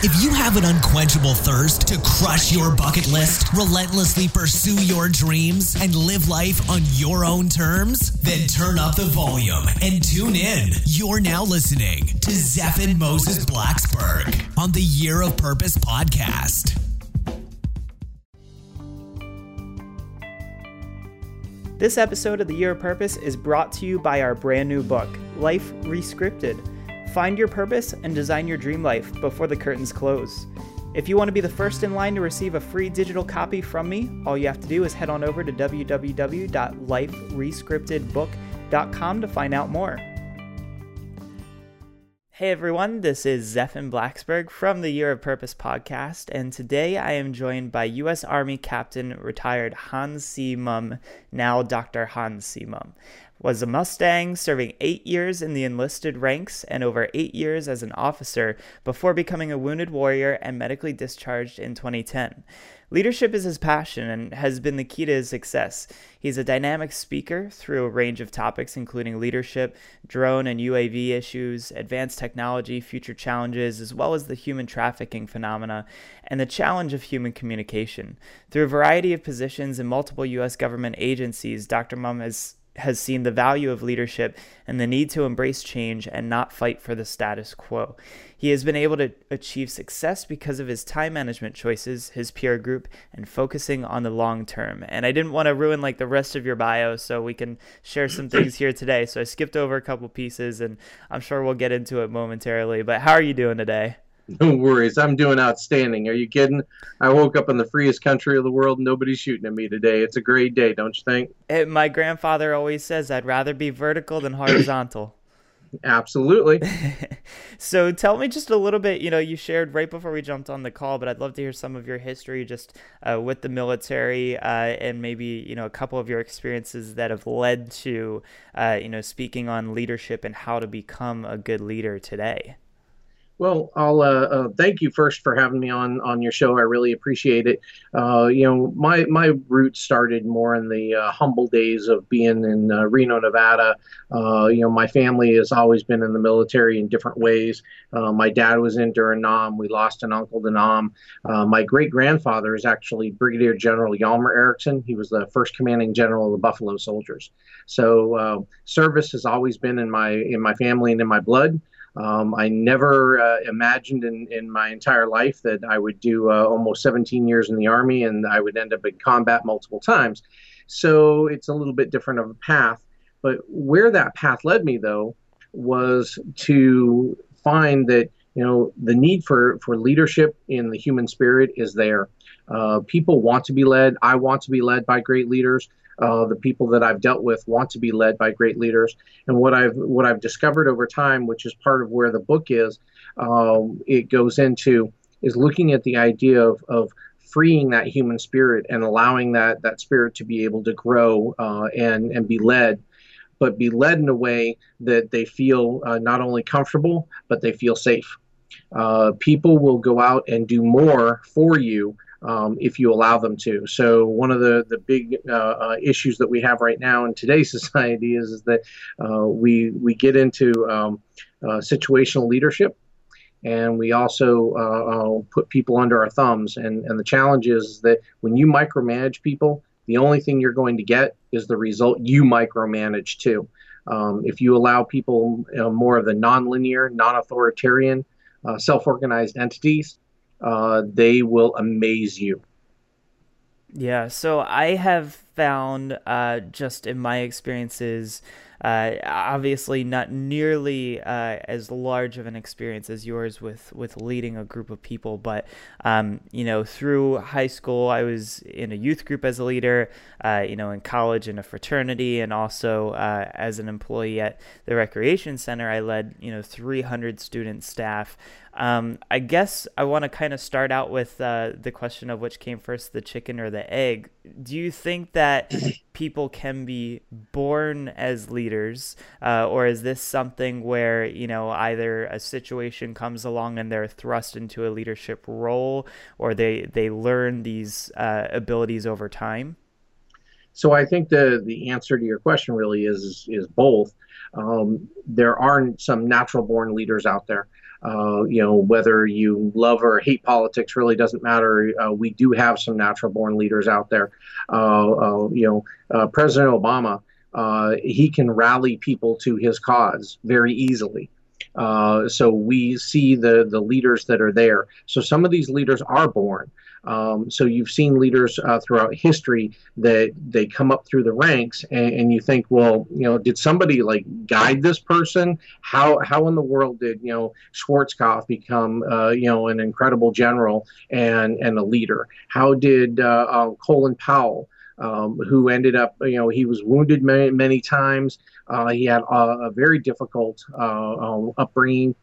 If you have an unquenchable thirst to crush your bucket list, relentlessly pursue your dreams, and live life on your own terms, then turn up the volume and tune in. You're now listening to Zeph and Moses Blacksburg on the Year of Purpose podcast. This episode of the Year of Purpose is brought to you by our brand new book, Life Rescripted Find your purpose and design your dream life before the curtains close. If you want to be the first in line to receive a free digital copy from me, all you have to do is head on over to www.liferescriptedbook.com to find out more. Hey everyone, this is Zephan Blaxberg from the Year of Purpose podcast, and today I am joined by U.S. Army Captain retired Hans. Mumm, now Dr. Hans C. Was a Mustang, serving eight years in the enlisted ranks and over eight years as an officer before becoming a wounded warrior and medically discharged in 2010. Leadership is his passion and has been the key to his success. He's a dynamic speaker through a range of topics, including leadership, drone and UAV issues, advanced technology, future challenges, as well as the human trafficking phenomena and the challenge of human communication. Through a variety of positions in multiple U.S. government agencies, Dr. Mumm has has seen the value of leadership and the need to embrace change and not fight for the status quo. He has been able to achieve success because of his time management choices, his peer group, and focusing on the long term. And I didn't want to ruin like the rest of your bio, so we can share some things here today. So I skipped over a couple pieces, and I'm sure we'll get into it momentarily. But how are you doing today? No worries. I'm doing outstanding. Are you kidding? I woke up in the freest country of the world. Nobody's shooting at me today. It's a great day, don't you think? It, my grandfather always says I'd rather be vertical than horizontal. Absolutely. so tell me just a little bit. You know, you shared right before we jumped on the call, but I'd love to hear some of your history just uh, with the military uh, and maybe you know a couple of your experiences that have led to uh, you know speaking on leadership and how to become a good leader today. Well, I'll uh, uh, thank you first for having me on on your show. I really appreciate it. Uh, you know, my my roots started more in the uh, humble days of being in uh, Reno, Nevada. Uh, you know, my family has always been in the military in different ways. my dad was in during Nam. We lost an uncle to Nam. my great grandfather is actually Brigadier General Hjalmar Erickson. He was the first commanding general of the Buffalo Soldiers. So service has always been in my in my family and in my blood. Um, I never uh, imagined in, in my entire life that I would do uh, almost 17 years in the Army and I would end up in combat multiple times. So it's a little bit different of a path. But where that path led me, though, was to find that you know the need for for leadership in the human spirit is there. Uh, people want to be led. I want to be led by great leaders. Uh, the people that I've dealt with want to be led by great leaders. And what I've what I've discovered over time, which is part of where the book is, um, it goes into is looking at the idea of, of freeing that human spirit and allowing that that spirit to be able to grow uh, and and be led but be led in a way that they feel uh, not only comfortable but they feel safe uh, people will go out and do more for you um, if you allow them to. So one of the the big uh, uh, issues that we have right now in today's society is, is that uh, we we get into um, uh, situational leadership. And we also uh, uh, put people under our thumbs. And, and the challenge is that when you micromanage people, the only thing you're going to get is the result you micromanage too. Um, if you allow people more of the nonlinear, non authoritarian, self organized entities, uh, they will amaze you. Yeah, so I have found uh, just in my experiences uh, obviously, not nearly uh, as large of an experience as yours with with leading a group of people, but um, you know, through high school, I was in a youth group as a leader. Uh, you know, in college in a fraternity, and also uh, as an employee at the recreation center, I led you know 300 student staff. Um, I guess I want to kind of start out with uh, the question of which came first, the chicken or the egg. Do you think that people can be born as leaders, uh, or is this something where you know either a situation comes along and they're thrust into a leadership role, or they they learn these uh, abilities over time? So I think the the answer to your question really is is both. Um, there are some natural born leaders out there. Uh, you know, whether you love or hate politics really doesn't matter. Uh, we do have some natural born leaders out there. Uh, uh you know, uh, President Obama, uh, he can rally people to his cause very easily. so we see the the leaders that are there. So some of these leaders are born. Um, so you've seen leaders uh, throughout history that they come up through the ranks, and, and, you think, well, you know, did somebody like guide this person? How how in the world did you know Schwarzkopf become uh, you know an incredible general and and a leader? How did uh, uh Colin Powell? Um, who ended up, you know, he was wounded many, many times. Uh, he had a, a very difficult uh, um, upbringing.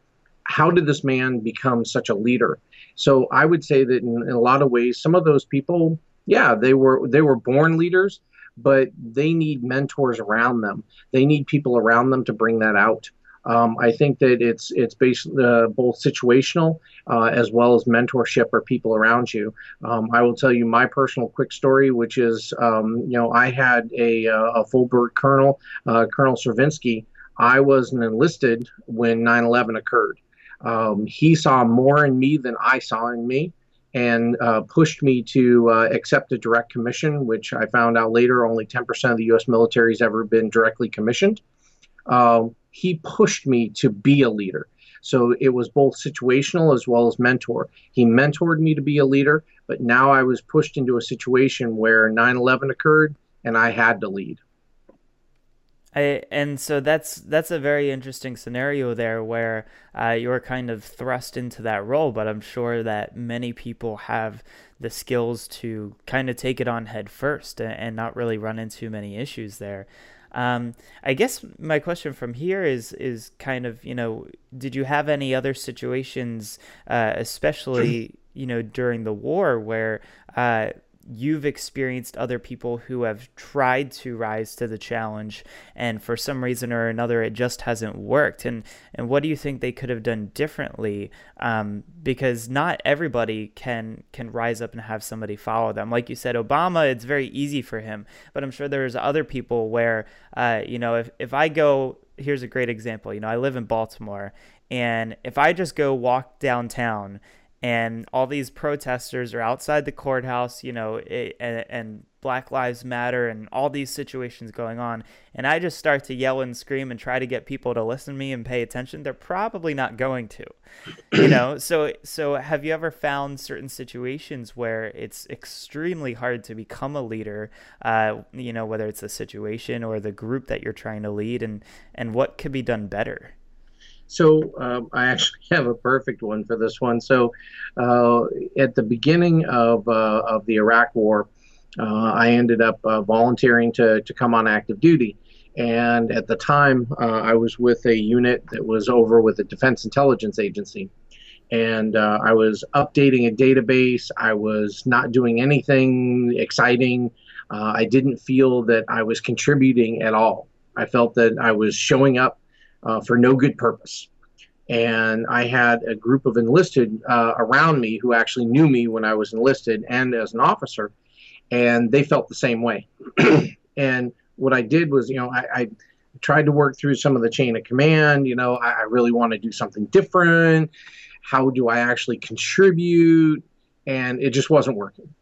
How did this man become such a leader? So I would say that in, in a lot of ways, some of those people, yeah, they were they were born leaders, but they need mentors around them. They need people around them to bring that out. Um, I think that it's it's based uh, both situational uh, as well as mentorship or people around you. Um, I will tell you my personal quick story, which is um, you know I had a, uh, a bird colonel, uh, Colonel Cervinsky. I was an enlisted when 9/11 occurred. Um, he saw more in me than I saw in me and uh, pushed me to uh, accept a direct commission, which I found out later only 10% of the U.S. military has ever been directly commissioned. Uh, he pushed me to be a leader. So it was both situational as well as mentor. He mentored me to be a leader, but now I was pushed into a situation where 9 11 occurred and I had to lead. I, and so that's that's a very interesting scenario there where uh, you're kind of thrust into that role, but I'm sure that many people have the skills to kind of take it on head first and, and not really run into many issues there. Um, I guess my question from here is is kind of you know did you have any other situations, uh, especially you know during the war where uh, you've experienced other people who have tried to rise to the challenge and for some reason or another it just hasn't worked. And and what do you think they could have done differently? Um, because not everybody can can rise up and have somebody follow them. Like you said obama it's very easy for him but i'm sure there's other people where uh, you know if, if i go here's a great example you know i live in baltimore and if i just go walk downtown and all these protesters are outside the courthouse, you know, it, and, and, Black Lives Matter and all these situations going on, and I just start to yell and scream and try to get people to listen to me and pay attention, they're probably not going to, you know. So, so have you ever found certain situations where it's extremely hard to become a leader, uh, you know, whether it's a situation or the group that you're trying to lead, and and what could be done better? So um, I actually have a perfect one for this one. So uh, at the beginning of, uh, of the Iraq War, uh, I ended up uh, volunteering to, to come on active duty. And at the time, uh, I was with a unit that was over with the Defense Intelligence Agency. And I was updating a database. I was not doing anything exciting. I didn't feel that I was contributing at all. I felt that I was showing up uh, for no good purpose. And I had a group of enlisted uh, around me who actually knew me when I was enlisted and as an officer, and they felt the same way. and what I did was, you know, I, I, tried to work through some of the chain of command. You know, I, I really want to do something different. How do I actually contribute? And it just wasn't working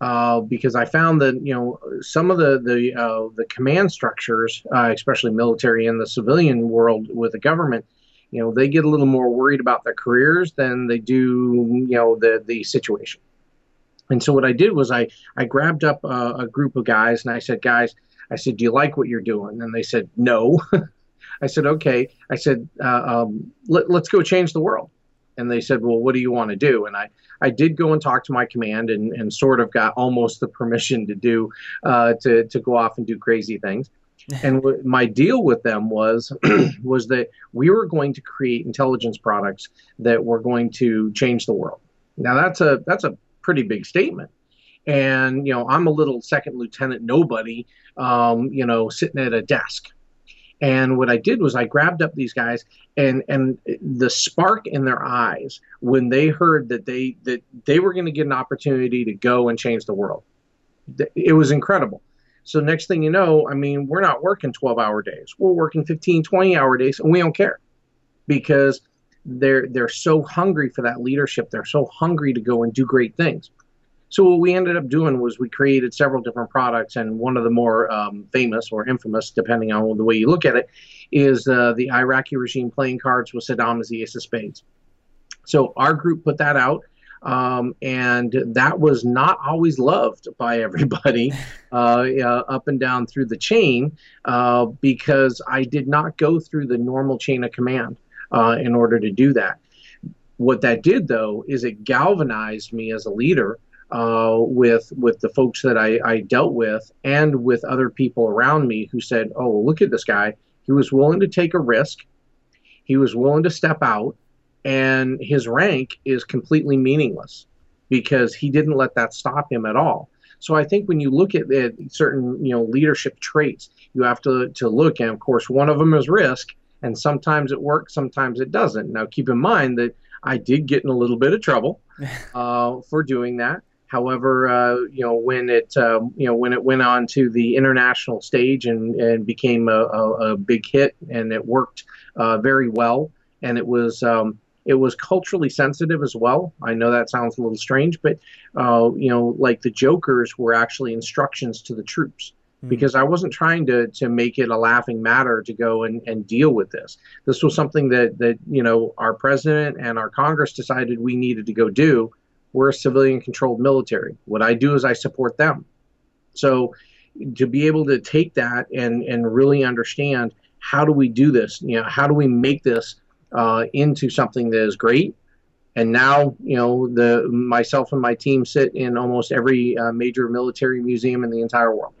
uh, because I found that you know some of the the uh, the command structures, uh, especially military and the civilian world with the government, you know, they get a little more worried about their careers than they do you know the the situation. And so what I did was I I grabbed up a, a group of guys and I said, guys, I said, do you like what you're doing? And they said, no. I said, okay. I said, uh, um, let, let's go change the world and they said, "Well, what do you want to do?" And I, I did go and talk to my command and, and sort of got almost the permission to do uh, to to go off and do crazy things. and w- my deal with them was was that we were going to create intelligence products that were going to change the world. Now that's a that's a pretty big statement. And you know, I'm a little second lieutenant nobody, um, you know, sitting at a desk. And what I did was I grabbed up these guys and and the spark in their eyes when they heard that they that they were going to get an opportunity to go and change the world. It was incredible. So next thing you know, I mean, we're not working 12 hour days. We're working 15, 20 hour days and we don't care because they're they're so hungry for that leadership. They're so hungry to go and do great things. So what we ended up doing was we created several different products, and one of the more um, famous or infamous, depending on the way you look at it, is uh, the Iraqi regime playing cards with Saddam as the Ace of Spades. So our group put that out. Um, and that was not always loved by everybody uh, uh, up and down through the chain uh, because I did not go through the normal chain of command uh, in order to do that. What that did, though, is it galvanized me as a leader uh, with with the folks that I, I, dealt with and with other people around me who said, "Oh, look at this guy. He was willing to take a risk. He was willing to step out, and his rank is completely meaningless because he didn't let that stop him at all." So I think when you look at, at certain you know leadership traits, you have to to look, and of course, one of them is risk, and sometimes it works, sometimes it doesn't. Now, keep in mind that I did get in a little bit of trouble uh, for doing that. However, uh, you know when it um, you know when it went on to the international stage and, and became a, a, a big hit and it worked uh, very well and it was um, it was culturally sensitive as well. I know that sounds a little strange, but uh, you know like the jokers were actually instructions to the troops hmm. because I wasn't trying to to make it a laughing matter to go and, and deal with this. This was something that that you know our president and our Congress decided we needed to go do we're a civilian controlled military. What I do is I support them. So to be able to take that and and really understand how do we do this? You know, how do we make this uh, into something that is great? And now, you know, the myself and my team sit in almost every uh, major military museum in the entire world.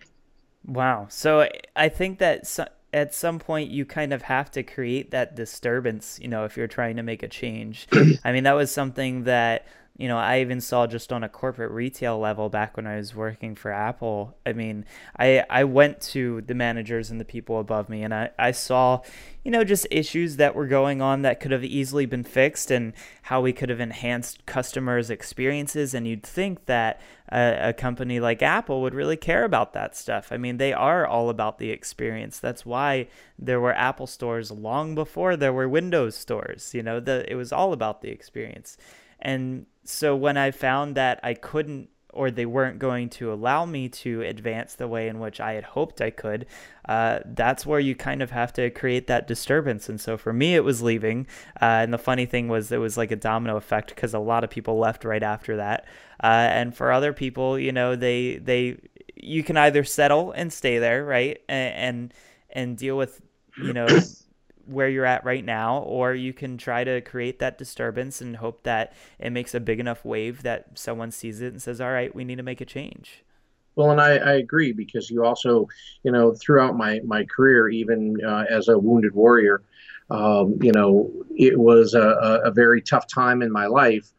Wow. So I think that so- at some point you kind of have to create that disturbance, you know, if you're trying to make a change. I mean, that was something that you know, I even saw just on a corporate retail level back when I was working for Apple. I mean, I I went to the managers and the people above me and I, I saw, you know, just issues that were going on that could have easily been fixed and how we could have enhanced customers' experiences. And you'd think that a, a company like Apple would really care about that stuff. I mean, they are all about the experience. That's why there were Apple stores long before there were Windows stores. You know, the, it was all about the experience. And so when I found that I couldn't or they weren't going to allow me to advance the way in which I had hoped I could, uh, that's where you kind of have to create that disturbance. And so for me, it was leaving. Uh, and the funny thing was, it was like a domino effect because a lot of people left right after that. Uh, and for other people, you know, they they you can either settle and stay there, right, and and, and deal with you know where you're at right now, or you can try to create that disturbance and hope that it makes a big enough wave that someone sees it and says, all right, we need to make a change. Well, and I, I agree because you also, you know, throughout my, my career, even uh, as a wounded warrior, um, you know, it was a, a very tough time in my life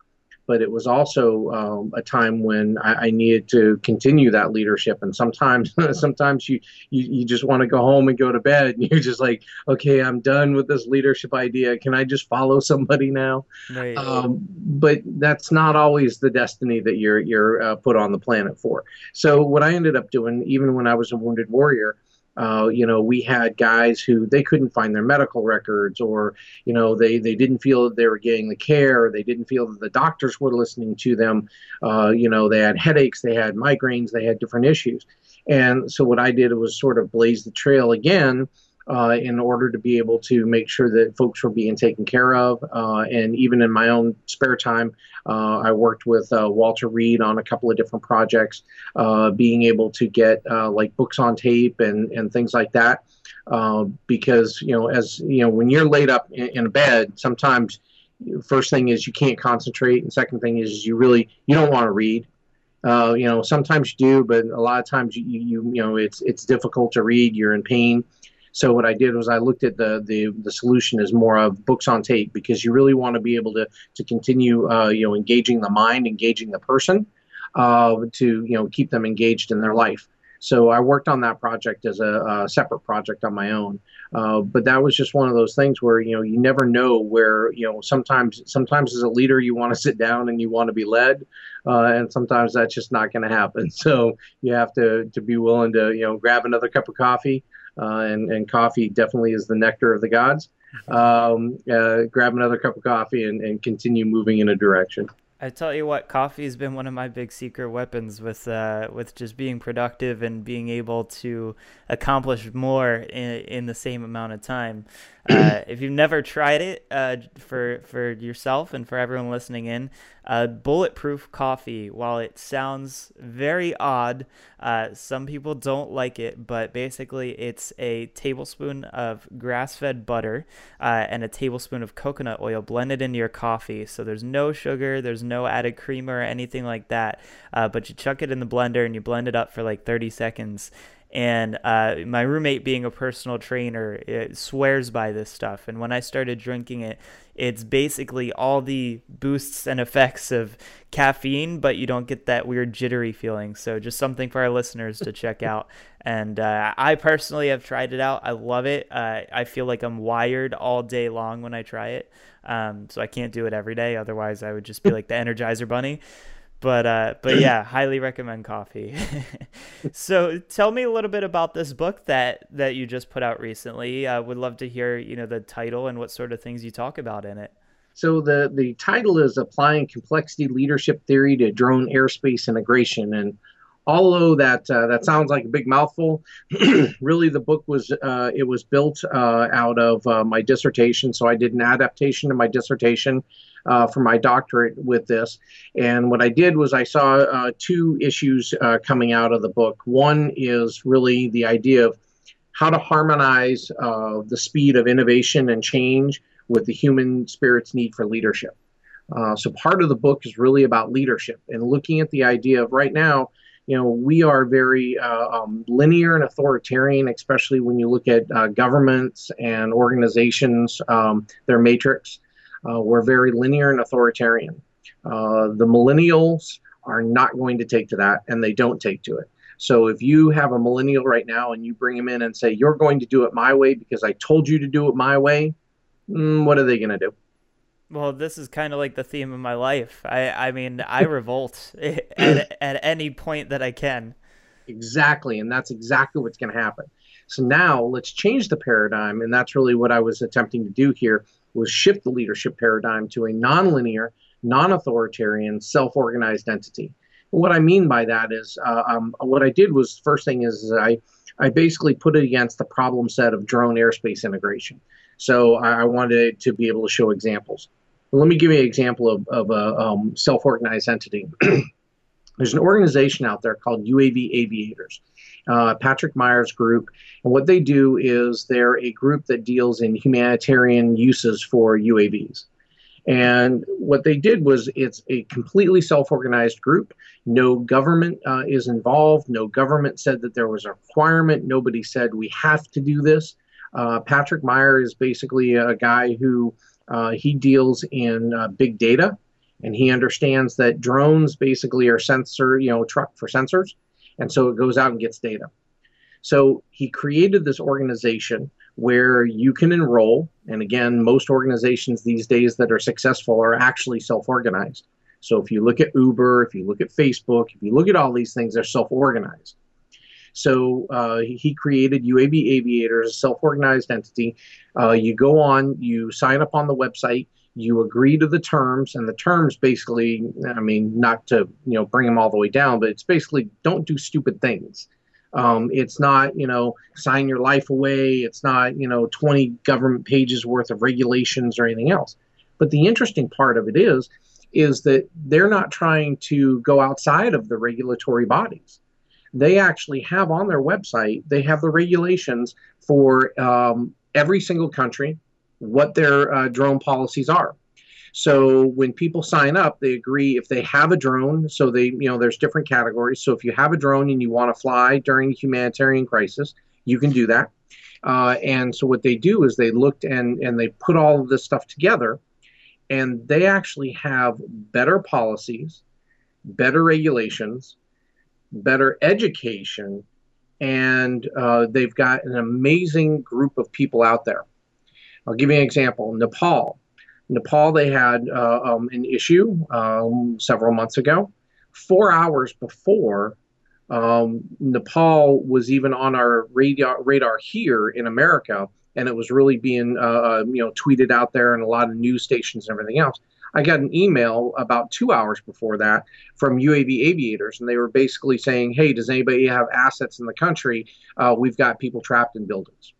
but it was also um, a time when I, I, needed to continue that leadership. And sometimes, sometimes you, you, you just want to go home and go to bed, and you're just like, okay, I'm done with this leadership idea. Can I just follow somebody now? Right. Um, but that's not always the destiny that you're you're uh, put on the planet for. So what I ended up doing, even when I was a wounded warrior, uh, you know, we had guys who they couldn't find their medical records, or you know, they they didn't feel that they were getting the care, they didn't feel that the doctors were listening to them. Uh, you know, they had headaches, they had migraines, they had different issues. And so what I did was sort of blaze the trail again uh, in order to be able to make sure that folks were being taken care of. Uh, and even in my own spare time, uh, I worked with uh, Walter Reed on a couple of different projects, uh, being able to get uh, like books on tape and, and things like that. because, you know, as you know, when you're laid up in, in a bed, sometimes first thing is you can't concentrate, and second thing is you really you don't want to read. Uh, you know, sometimes you do, but a lot of times you, you you know it's it's difficult to read. You're in pain, so what I did was I looked at the the, the solution as more of books on tape because you really want to be able to to continue uh, you know engaging the mind, engaging the person, uh, to you know keep them engaged in their life. So I worked on that project as a, a separate project on my own. Uh, but that was just one of those things where you know you never know where you know sometimes sometimes as a leader you want to sit down and you want to be led, uh, and sometimes that's just not going to happen. So you have to to be willing to you know grab another cup of coffee and, and coffee definitely is the nectar of the gods. um, uh, grab another cup of coffee and, and continue moving in a direction. I tell you what, coffee has been one of my big secret weapons with uh, with just being productive and being able to accomplish more in, in the same amount of time. Uh, if you've never tried it uh, for for yourself and for everyone listening in, uh, bulletproof coffee. While it sounds very odd, uh, some people don't like it, but basically it's a tablespoon of grass-fed butter uh, and a tablespoon of coconut oil blended into your coffee. So there's no sugar, there's no added creamer or anything like that. But you chuck it in the blender and you blend it up for like 30 seconds and uh, my roommate, being a personal trainer, swears by this stuff. And when I started drinking it, it's basically all the boosts and effects of caffeine, but you don't get that weird jittery feeling. So, just something for our listeners to check out. And uh, I personally have tried it out. I love it. Uh, I feel like I'm wired all day long when I try it. Um, so, I can't do it every day. Otherwise, I would just be like the Energizer Bunny but uh, but yeah, highly recommend coffee. so tell me a little bit about this book that that you just put out recently. I would love to hear you know the title and what sort of things you talk about in it. So the the title is applying complexity leadership theory to drone airspace integration, and although that uh, that sounds like a big mouthful, really the book was uh, it was built uh, out of uh, my dissertation. So I did an adaptation of my dissertation uh, for my doctorate with this. And what I did was I saw uh, two issues uh, coming out of the book. One is really the idea of how to harmonize uh, the speed of innovation and change with the human spirit's need for leadership. Uh, so part of the book is really about leadership and looking at the idea of right now you know, we are very uh, um, linear and authoritarian, especially when you look at uh, governments and organizations, um, their matrix. Uh, we're very linear and authoritarian. Uh, the millennials are not going to take to that, and they don't take to it. So if you have a millennial right now and you bring them in and say, You're going to do it my way because I told you to do it my way, mm, what are they going to do? Well, this is kind of like the theme of my life. I, I mean, I revolt at, at any point that I can. Exactly. And that's exactly what's going to happen. So now let's change the paradigm. And that's really what I was attempting to do here was shift the leadership paradigm to a nonlinear, non-authoritarian, self-organized entity. And what I mean by that is, uh, um, what I did was first thing is, I I basically put it against the problem set of drone airspace integration. So I, I wanted to be able to show examples. Well, let me give you an example of, of a um, self-organized entity. There's an organization out there called UAViators uh, Patrick Meier's Group. And what they do is they're a group that deals in humanitarian uses for UAVs. And what they did was it's a completely self organized group. No government uh, is involved. No government said that there was a requirement. Nobody said we have to do this. Uh, Patrick Meier is basically a guy who uh, he deals in uh, big data and he understands that drones basically are sensor, you know, truck for sensors. And so it goes out and gets data. So he created this organization where you can enroll. And again, most organizations these days that are successful are actually self organized. So if you look at Uber, if you look at Facebook, if you look at all these things, they're self organized. So uh, he created UAViators, a self organized entity. Uh, you go on, you sign up on the website, you agree to the terms and the terms basically i mean not to you know bring them all the way down but it's basically don't do stupid things. Um, it's not you know sign your life away. It's not you know 20 government pages worth of regulations or anything else. But the interesting part of it is is that they're not trying to go outside of the regulatory bodies. They actually have on their website they have the regulations for um, every single country what their uh, drone policies are. So when people sign up, they agree if they have a drone. So they, you know, there's different categories. So if you have a drone and you want to fly during a humanitarian crisis, you can do that. Uh, and so what they do is they looked and and they put all of this stuff together, and they actually have better policies, better regulations, better education, and uh, they've got an amazing group of people out there. I'll give you an example. Nepal. Nepal, they had uh, um, an issue um, several months ago. Four hours before um, Nepal was even on our radar, radar here in America, and it was really being uh, you know tweeted out there and a lot of news stations and everything else. I got an email about two hours before that from UAViators, and they were basically saying, "Hey, does anybody have assets in the country? Uh, we've got people trapped in buildings."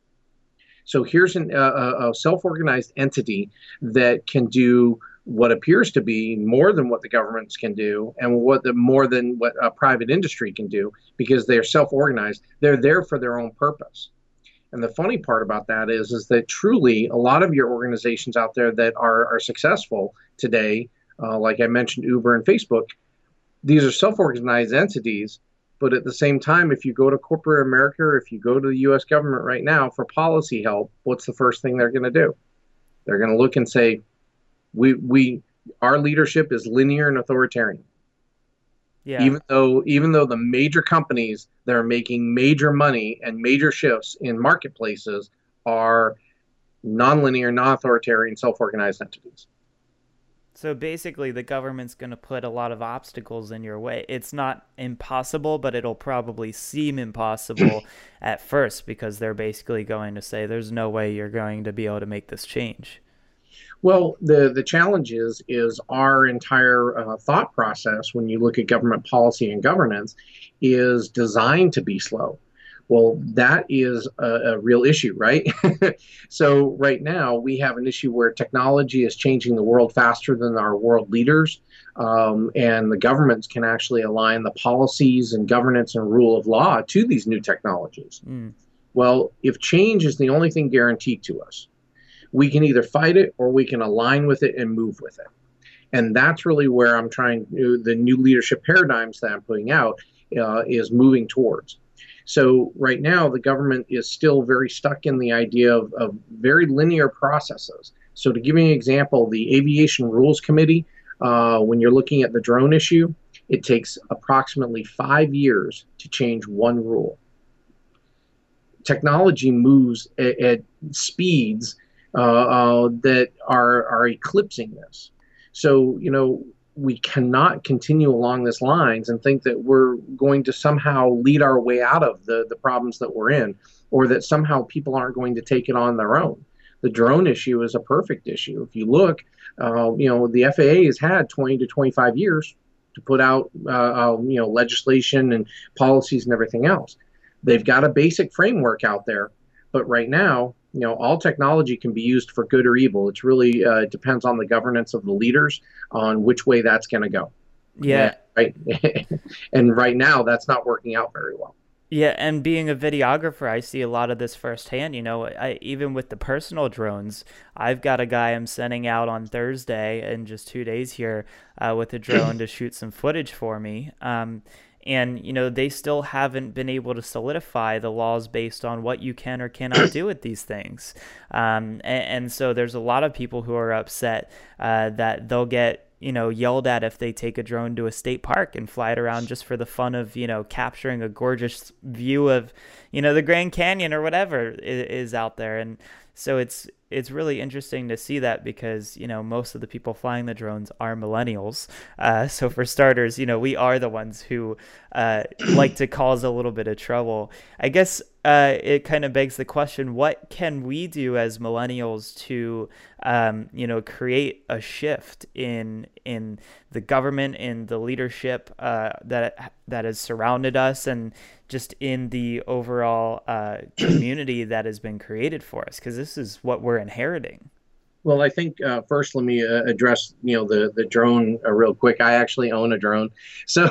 So here's an, uh, a self-organized entity that can do what appears to be more than what the governments can do and what the more than what a private industry can do because they're self-organized. They're there for their own purpose. And the funny part about that is is that truly a lot of your organizations out there that are, are successful today uh, like i mentioned uber and facebook these are self-organized entities but at the same time if you go to corporate america or if you go to the us government right now for policy help what's the first thing they're going to do they're going to look and say we we our leadership is linear and authoritarian. Yeah. Even though even though the major companies that are making major money and major shifts in marketplaces are nonlinear, non-authoritarian, self-organized entities. So basically, the government's going to put a lot of obstacles in your way. It's not impossible, but it'll probably seem impossible at first because they're basically going to say, there's no way you're going to be able to make this change. Well, the, the challenge is, is our entire uh, thought process when you look at government policy and governance is designed to be slow. Well, that is a, a real issue, right? so, right now, we have an issue where technology is changing the world faster than our world leaders, um, and the governments can actually align the policies and governance and rule of law to these new technologies. Mm. Well, if change is the only thing guaranteed to us, we can either fight it or we can align with it and move with it. And that's really where I'm trying to, the new leadership paradigms that I'm putting out uh, is moving towards. So, right now, the government is still very stuck in the idea of, of very linear processes. So, to give you an example, the Aviation Rules Committee, uh, when you're looking at the drone issue, it takes approximately five years to change one rule. Technology moves at, at speeds uh, uh, that are are eclipsing this. So you know we cannot continue along this lines and think that we're going to somehow lead our way out of the the problems that we're in, or that somehow people aren't going to take it on their own. The drone issue is a perfect issue. If you look, uh, you know the FAA has had 20 to 25 years to put out uh, uh, you know legislation and policies and everything else. They've got a basic framework out there, but right now you know all technology can be used for good or evil it's really uh, it depends on the governance of the leaders on which way that's going to go yeah right and right now that's not working out very well yeah, and being a videographer, I see a lot of this firsthand. You know, I, even with the personal drones, I've got a guy I'm sending out on Thursday in just two days here uh, with a drone to shoot some footage for me. Um, and you know they still haven't been able to solidify the laws based on what you can or cannot do with these things. Um, and, and, so there's a lot of people who are upset uh, that they'll get you know yelled at if they take a drone to a state park and fly it around just for the fun of you know capturing a gorgeous view of you know the grand canyon or whatever is, is out there. And so it's it's really interesting to see that because you know most of the people flying the drones are millennials. Uh, so for starters, you know we are the ones who uh, like to cause a little bit of trouble. I guess uh, it kind of begs the question: What can we do as millennials to um, you know create a shift in in the government, in the leadership uh, that that has surrounded us, and just in the overall uh, community that has been created for us? Because this is what we're inheriting. Well, I think uh, first let me uh, address you know the the drone uh, real quick. I actually own a drone, so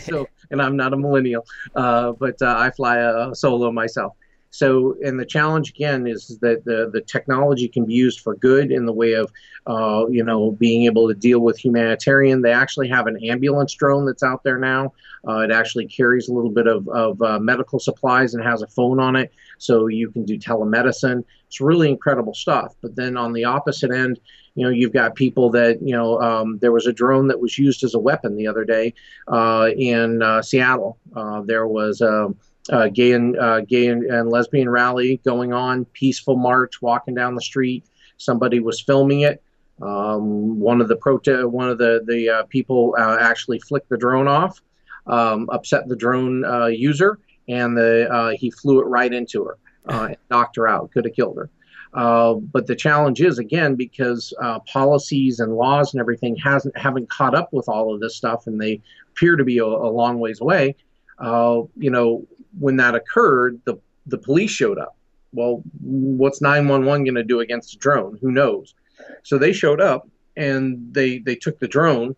so and I'm not a millennial, uh, but uh, I fly a, solo myself. So, and the challenge again is that the, the technology can be used for good in the way of, uh, you know, being able to deal with humanitarian. They actually have an ambulance drone that's out there now. Uh, it actually carries a little bit of, of uh, medical supplies and has a phone on it, so you can do telemedicine. It's really incredible stuff. But then on the opposite end, you know, you've got people that, you know, um, there was a drone that was used as a weapon the other day uh, in uh, Seattle. Uh, there was a uh, gay and uh, gay and, and, lesbian rally going on, peaceful march, walking down the street. Somebody was filming it. Um, one of the prote- one of the the uh, people uh, actually flicked the drone off, um, upset the drone uh, user, and the uh, he flew it right into her, knocked her out, could have killed her. Uh, but the challenge is again because uh, policies and laws and everything hasn't haven't caught up with all of this stuff, and they appear to be a, a long ways away. Uh, you know, when that occurred, the the police showed up. Well, what's 911 going to do against a drone? Who knows? So they showed up and they they took the drone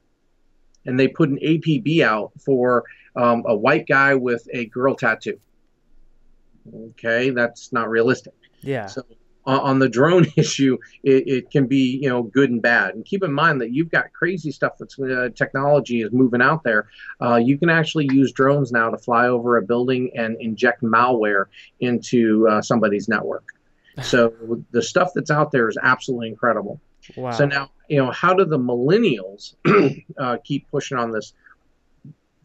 and they put an APB out for um, a white guy with a girl tattoo. Okay, that's not realistic. Yeah. So on the drone issue, it, it, can be you know good and bad. And keep in mind that you've got crazy stuff that's uh, technology is moving out there. Uh, you can actually use drones now to fly over a building and inject malware into uh, somebody's network. So the stuff that's out there is absolutely incredible. Wow. So now you know how do the millennials uh, keep pushing on this?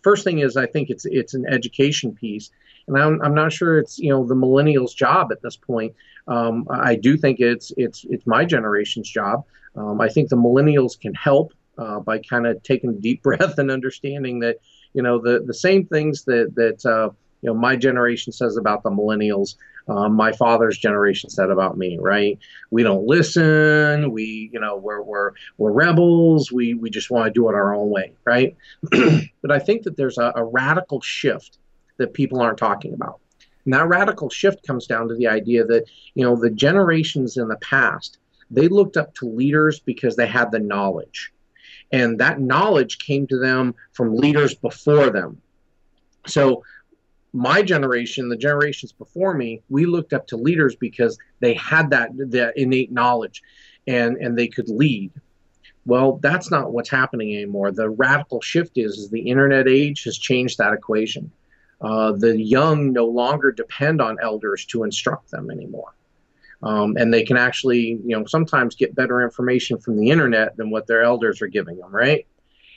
First thing is I think it's it's an education piece and I'm, I'm not sure it's you know the millennials' job at this point. Um, I do think it's it's it's my generation's job. Um, I think the millennials can help uh, by kind of taking a deep breath and understanding that you know the the same things that that uh, you know my generation says about the millennials. Um, my father's generation said about me, right? We don't listen. We, you know, we're we're we're rebels. We we just want to do it our own way, right? but I think that there's a, a radical shift that people aren't talking about. And that radical shift comes down to the idea that, you know, the generations in the past, they looked up to leaders because they had the knowledge. And that knowledge came to them from leaders before them. So my generation, the generations before me, we looked up to leaders because they had that, that innate knowledge and, and they could lead. Well, that's not what's happening anymore. The radical shift is, is the internet age has changed that equation. Uh, the young no longer depend on elders to instruct them anymore. Um, and they can actually, you know, sometimes get better information from the internet than what their elders are giving them, right?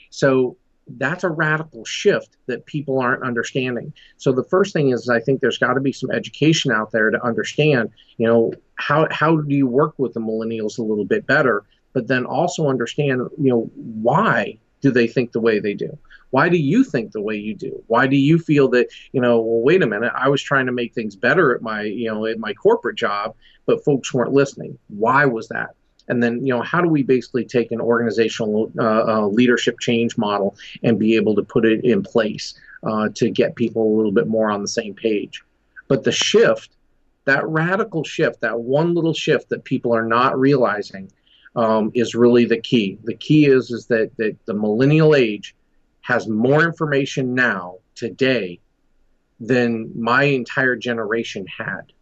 So that's a radical shift that people aren't understanding. So the first thing is I think there's got to be some education out there to understand, you know, how how do you work with the millennials a little bit better, but then also understand, you know, why do they think the way they do? Why do you think the way you do? Why do you feel that, you know, well, wait a minute, I was trying to make things better at my, you know, at my corporate job, but folks weren't listening. Why was that? And then, you know, how do we basically take an organizational uh, uh, leadership change model and be able to put it in place uh, to get people a little bit more on the same page? But the shift, that radical shift, that one little shift that people are not realizing um, is really the key. The key is is that, that the millennial age has more information now today than my entire generation had,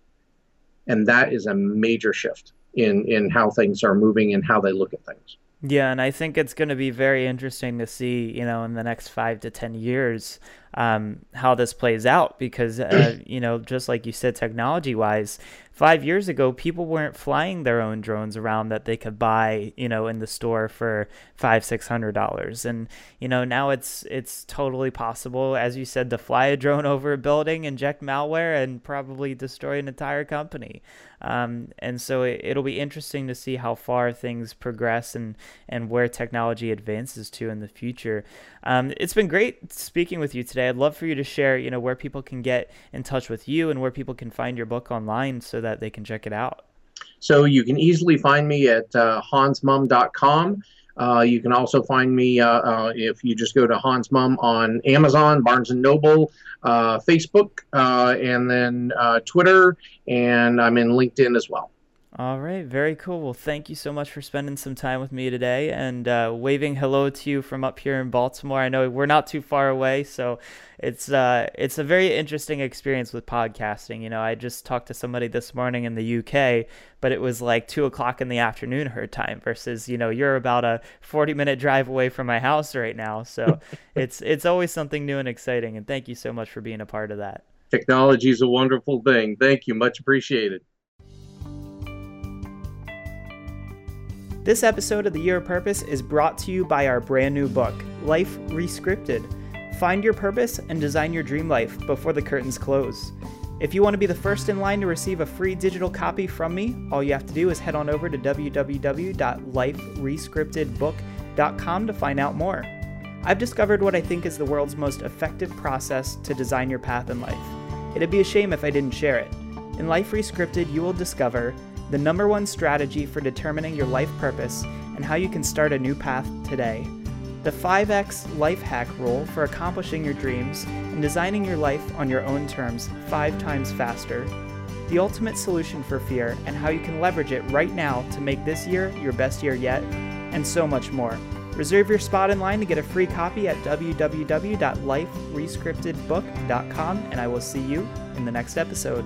and that is a major shift in in how things are moving and how they look at things. Yeah, and I think it's going to be very interesting to see, you know, in the next five to ten years, um, how this plays out. Because, uh, you know, just like you said, technology-wise, five years ago, people weren't flying their own drones around that they could buy, you know, in the store for five, six hundred dollars. And you know, now it's it's totally possible, as you said, to fly a drone over a building, inject malware, and probably destroy an entire company. Um, and so it, will be interesting to see how far things progress and and where technology advances to in the future. Um, it's been great speaking with you today. I'd love for you to share, you know, where people can get in touch with you and where people can find your book online so that they can check it out. So you can easily find me at uh, hansmumm.com. Uh, you can also find me uh, uh, if you just go to Hans Mumm on Amazon, Barnes and Noble, uh, Facebook, uh, and then uh, Twitter, and I'm in LinkedIn as well. All right, very cool. Well, thank you so much for spending some time with me today and uh, waving hello to you from up here in Baltimore. I know we're not too far away, so it's uh, it's a very interesting experience with podcasting. You know, I just talked to somebody this morning in the UK, but it was like two o'clock in the afternoon her time versus you know you're about a 40 minute drive away from my house right now. So it's it's always something new and exciting. And thank you so much for being a part of that. Technology is a wonderful thing. Thank you, much appreciated. This episode of The Year of Purpose is brought to you by our brand new book, Life Rescripted. Find your purpose and design your dream life before the curtains close. If you want to be the first in line to receive a free digital copy from me, all you have to do is head on over to www.liferescriptedbook.com to find out more. I've discovered what I think is the world's most effective process to design your path in life. It'd be a shame if I didn't share it. In Life Rescripted, you will discover the number one strategy for determining your life purpose and how you can start a new path today. The 5X Life Hack Rule for accomplishing your dreams and designing your life on your own terms five times faster. The ultimate solution for fear and how you can leverage it right now to make this year your best year yet, and so much more. Reserve your spot in line to get a free copy at www.liferescriptedbook.com, and I will see you in the next episode.